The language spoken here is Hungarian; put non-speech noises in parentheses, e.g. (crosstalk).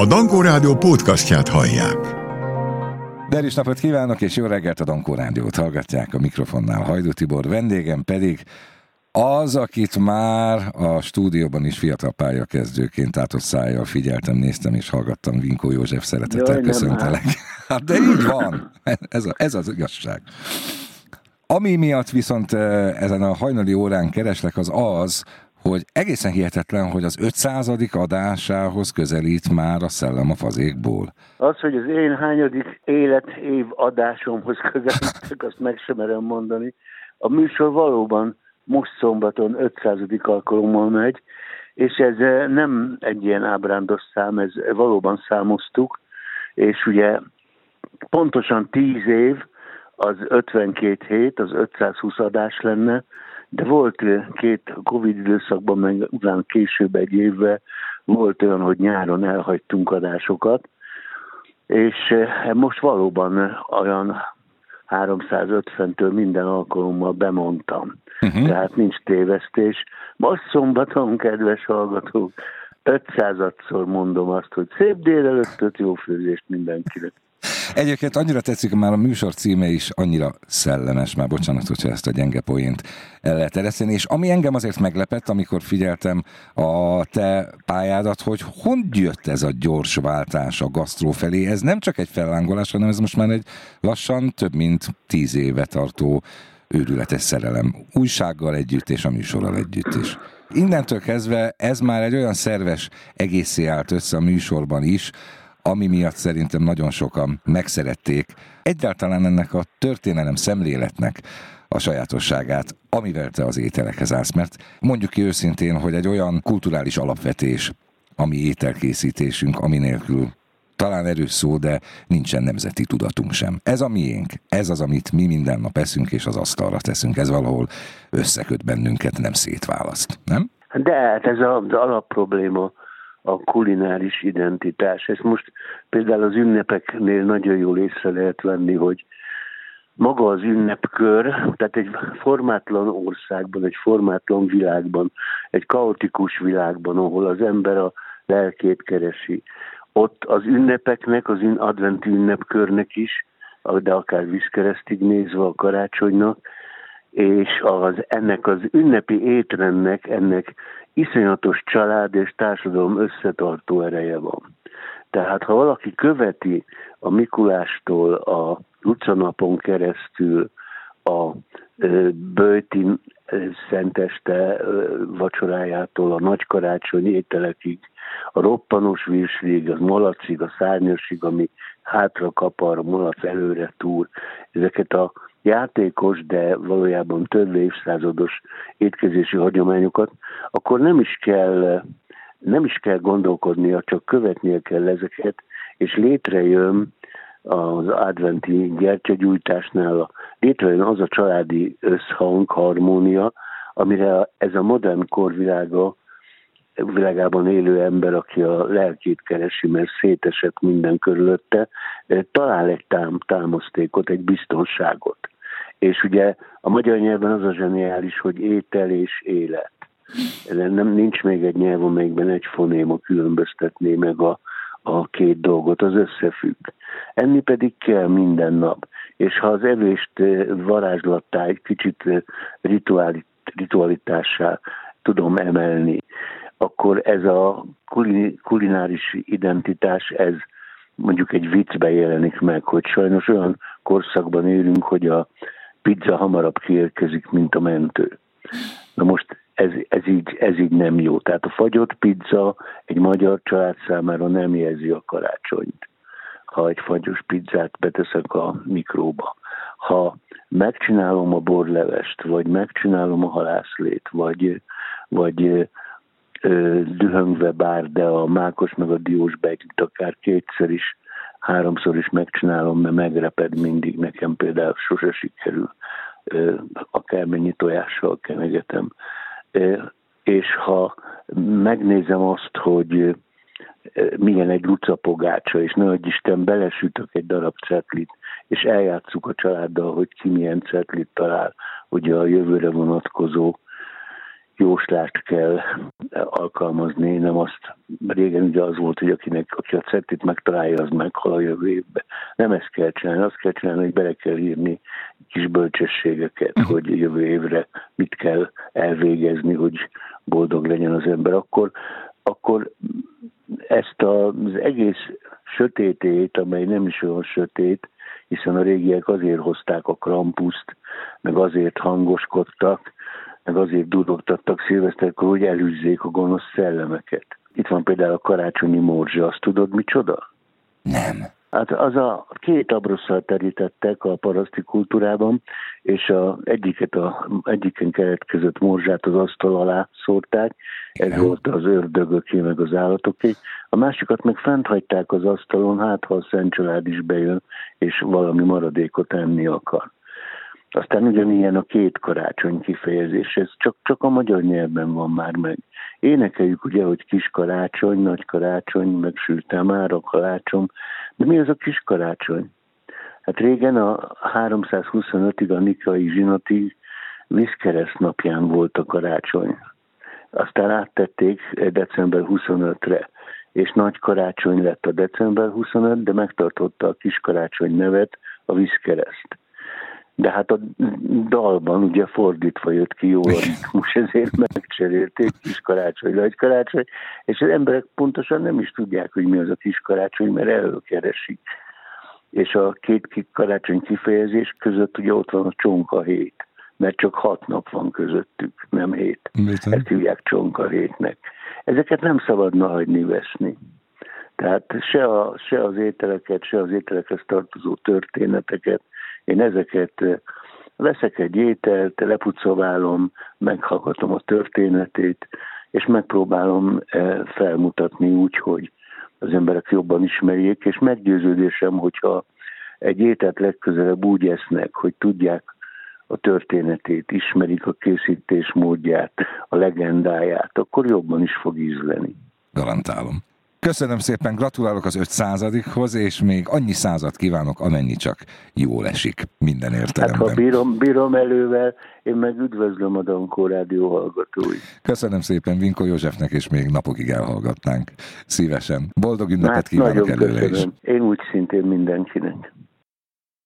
A Dankó Rádió podcastját hallják. Deris napot kívánok, és jó reggelt a Dankó Rádiót hallgatják a mikrofonnál. Hajdú Tibor vendégem pedig az, akit már a stúdióban is fiatal pályakezdőként átott szájjal figyeltem, néztem és hallgattam, Vinkó József, szeretettel Jaj, köszöntelek. (laughs) Hát de így van, ez, a, ez az igazság. Ami miatt viszont eh, ezen a hajnali órán kereslek az az, hogy egészen hihetetlen, hogy az 500. adásához közelít már a szellem a fazékból. Az, hogy az én hányadik életév adásomhoz közelítek, azt meg sem merem mondani. A műsor valóban most szombaton 500. alkalommal megy, és ez nem egy ilyen ábrándos szám, ez valóban számoztuk, és ugye pontosan 10 év, az 52 hét, az 520 adás lenne, de volt két Covid időszakban, meg utána később egy évben volt olyan, hogy nyáron elhagytunk adásokat, és most valóban olyan 350-től minden alkalommal bemondtam. Uh-huh. Tehát nincs tévesztés. Most szombaton, kedves hallgatók, 500-szor mondom azt, hogy szép délelőttöt, jó főzést mindenkinek. Egyébként annyira tetszik, már a műsor címe is annyira szellemes, már bocsánat, hogyha ezt a gyenge poént el lehet ereszteni, és ami engem azért meglepett, amikor figyeltem a te pályádat, hogy hogy jött ez a gyors váltás a gasztró felé, ez nem csak egy fellángolás, hanem ez most már egy lassan több mint tíz éve tartó őrületes szerelem. Újsággal együtt és a műsorral együtt is. Innentől kezdve ez már egy olyan szerves egészé állt össze a műsorban is, ami miatt szerintem nagyon sokan megszerették egyáltalán ennek a történelem szemléletnek a sajátosságát, amivel te az ételekhez állsz, mert mondjuk ki őszintén, hogy egy olyan kulturális alapvetés, ami ételkészítésünk, ami nélkül talán erős szó, de nincsen nemzeti tudatunk sem. Ez a miénk, ez az, amit mi minden nap eszünk és az asztalra teszünk, ez valahol összeköt bennünket, nem szétválaszt, nem? De hát ez az alapprobléma a kulináris identitás. Ezt most például az ünnepeknél nagyon jól észre lehet venni, hogy maga az ünnepkör, tehát egy formátlan országban, egy formátlan világban, egy kaotikus világban, ahol az ember a lelkét keresi, ott az ünnepeknek, az adventi ünnepkörnek is, de akár vízkeresztig nézve a karácsonynak, és az, ennek az ünnepi étrendnek, ennek iszonyatos család és társadalom összetartó ereje van. Tehát ha valaki követi a Mikulástól a utcanapon keresztül a Bőti szenteste vacsorájától a nagykarácsony ételekig, a roppanos virslig, a malacig, a szárnyasig, ami hátra kapar, a malac előre túr, ezeket a játékos, de valójában több évszázados étkezési hagyományokat, akkor nem is kell, nem is kell gondolkodnia, csak követnie kell ezeket, és létrejön az adventi gyertyagyújtásnál, létrejön az a családi összhang, harmónia, amire ez a modern korvilága világában élő ember, aki a lelkét keresi, mert szétesett minden körülötte, talál egy tám, támasztékot, egy biztonságot. És ugye a magyar nyelven az a zseniális, hogy étel és élet. Nem, nincs még egy nyelv, amelyikben egy fonéma különböztetné meg a, a két dolgot, az összefügg. Enni pedig kell minden nap. És ha az evést varázslattá egy kicsit ritualitássá tudom emelni, akkor ez a kulináris identitás, ez mondjuk egy viccbe jelenik meg, hogy sajnos olyan korszakban élünk, hogy a pizza hamarabb kiérkezik, mint a mentő. Na most ez, ez, így, ez így nem jó. Tehát a fagyott pizza egy magyar család számára nem jelzi a karácsonyt, ha egy fagyos pizzát beteszek a mikróba. Ha megcsinálom a borlevest, vagy megcsinálom a halászlét, vagy, vagy dühöngve bár, de a mákos meg a diós begyűjt akár kétszer is, háromszor is megcsinálom, mert megreped mindig, nekem például sose sikerül, akármennyi tojással kenegetem. És ha megnézem azt, hogy milyen egy lucapogácsa, és nehogy Isten belesütök egy darab cetlit, és eljátszuk a családdal, hogy ki milyen cetlit talál, ugye a jövőre vonatkozó jóslást kell alkalmazni, nem azt, régen ugye az volt, hogy akinek, aki a cettit megtalálja, az meghal a jövő évbe. Nem ezt kell csinálni, azt kell csinálni, hogy bele kell írni kis bölcsességeket, uh-huh. hogy jövő évre mit kell elvégezni, hogy boldog legyen az ember. Akkor, akkor ezt az egész sötétét, amely nem is olyan sötét, hiszen a régiek azért hozták a krampuszt, meg azért hangoskodtak, meg azért dudogtattak szilveszterkor, hogy elűzzék a gonosz szellemeket. Itt van például a karácsonyi morzsa, azt tudod micsoda? Nem. Hát az a két abrosszal terítettek a paraszti kultúrában, és a egyiket a, egyiken keletkezett morzsát az asztal alá szórták, ez Igen. volt az ördögöké, meg az állatoké. A másikat meg fent hagyták az asztalon, hát ha a Szent Család is bejön, és valami maradékot enni akar. Aztán ugyanilyen a két karácsony kifejezés, ez csak, csak a magyar nyelvben van már meg. Énekeljük ugye, hogy kis karácsony, nagy karácsony, meg sültem már a karácsony, de mi az a kis karácsony? Hát régen a 325-ig, a Nikai zsinatig vízkereszt napján volt a karácsony. Aztán áttették december 25-re, és nagy karácsony lett a december 25, de megtartotta a kis karácsony nevet, a vízkereszt de hát a dalban ugye fordítva jött ki jó most ezért megcserélték kis karácsony, nagy karácsony, és az emberek pontosan nem is tudják, hogy mi az a kis karácsony, mert előkeresik. És a két karácsony kifejezés között ugye ott van a csonka hét, mert csak hat nap van közöttük, nem hét. Bizony. Ezt hívják csonka hétnek. Ezeket nem szabadna hagyni veszni. Tehát se, a, se az ételeket, se az ételekhez tartozó történeteket, én ezeket veszek egy ételt, lepucoválom, meghallgatom a történetét, és megpróbálom felmutatni úgy, hogy az emberek jobban ismerjék, és meggyőződésem, hogyha egy ételt legközelebb úgy esznek, hogy tudják a történetét, ismerik a készítés módját, a legendáját, akkor jobban is fog ízleni. Garantálom. Köszönöm szépen, gratulálok az 500 és még annyi százat kívánok, amennyi csak jól esik minden értelemben. Hát ha bírom, bírom elővel, én meg üdvözlöm a Dankó Rádió hallgatói. Köszönöm szépen Vinko Józsefnek, és még napokig elhallgatnánk szívesen. Boldog ünnepet hát, kívánok előre köszönöm. is. Én úgy szintén mindenkinek.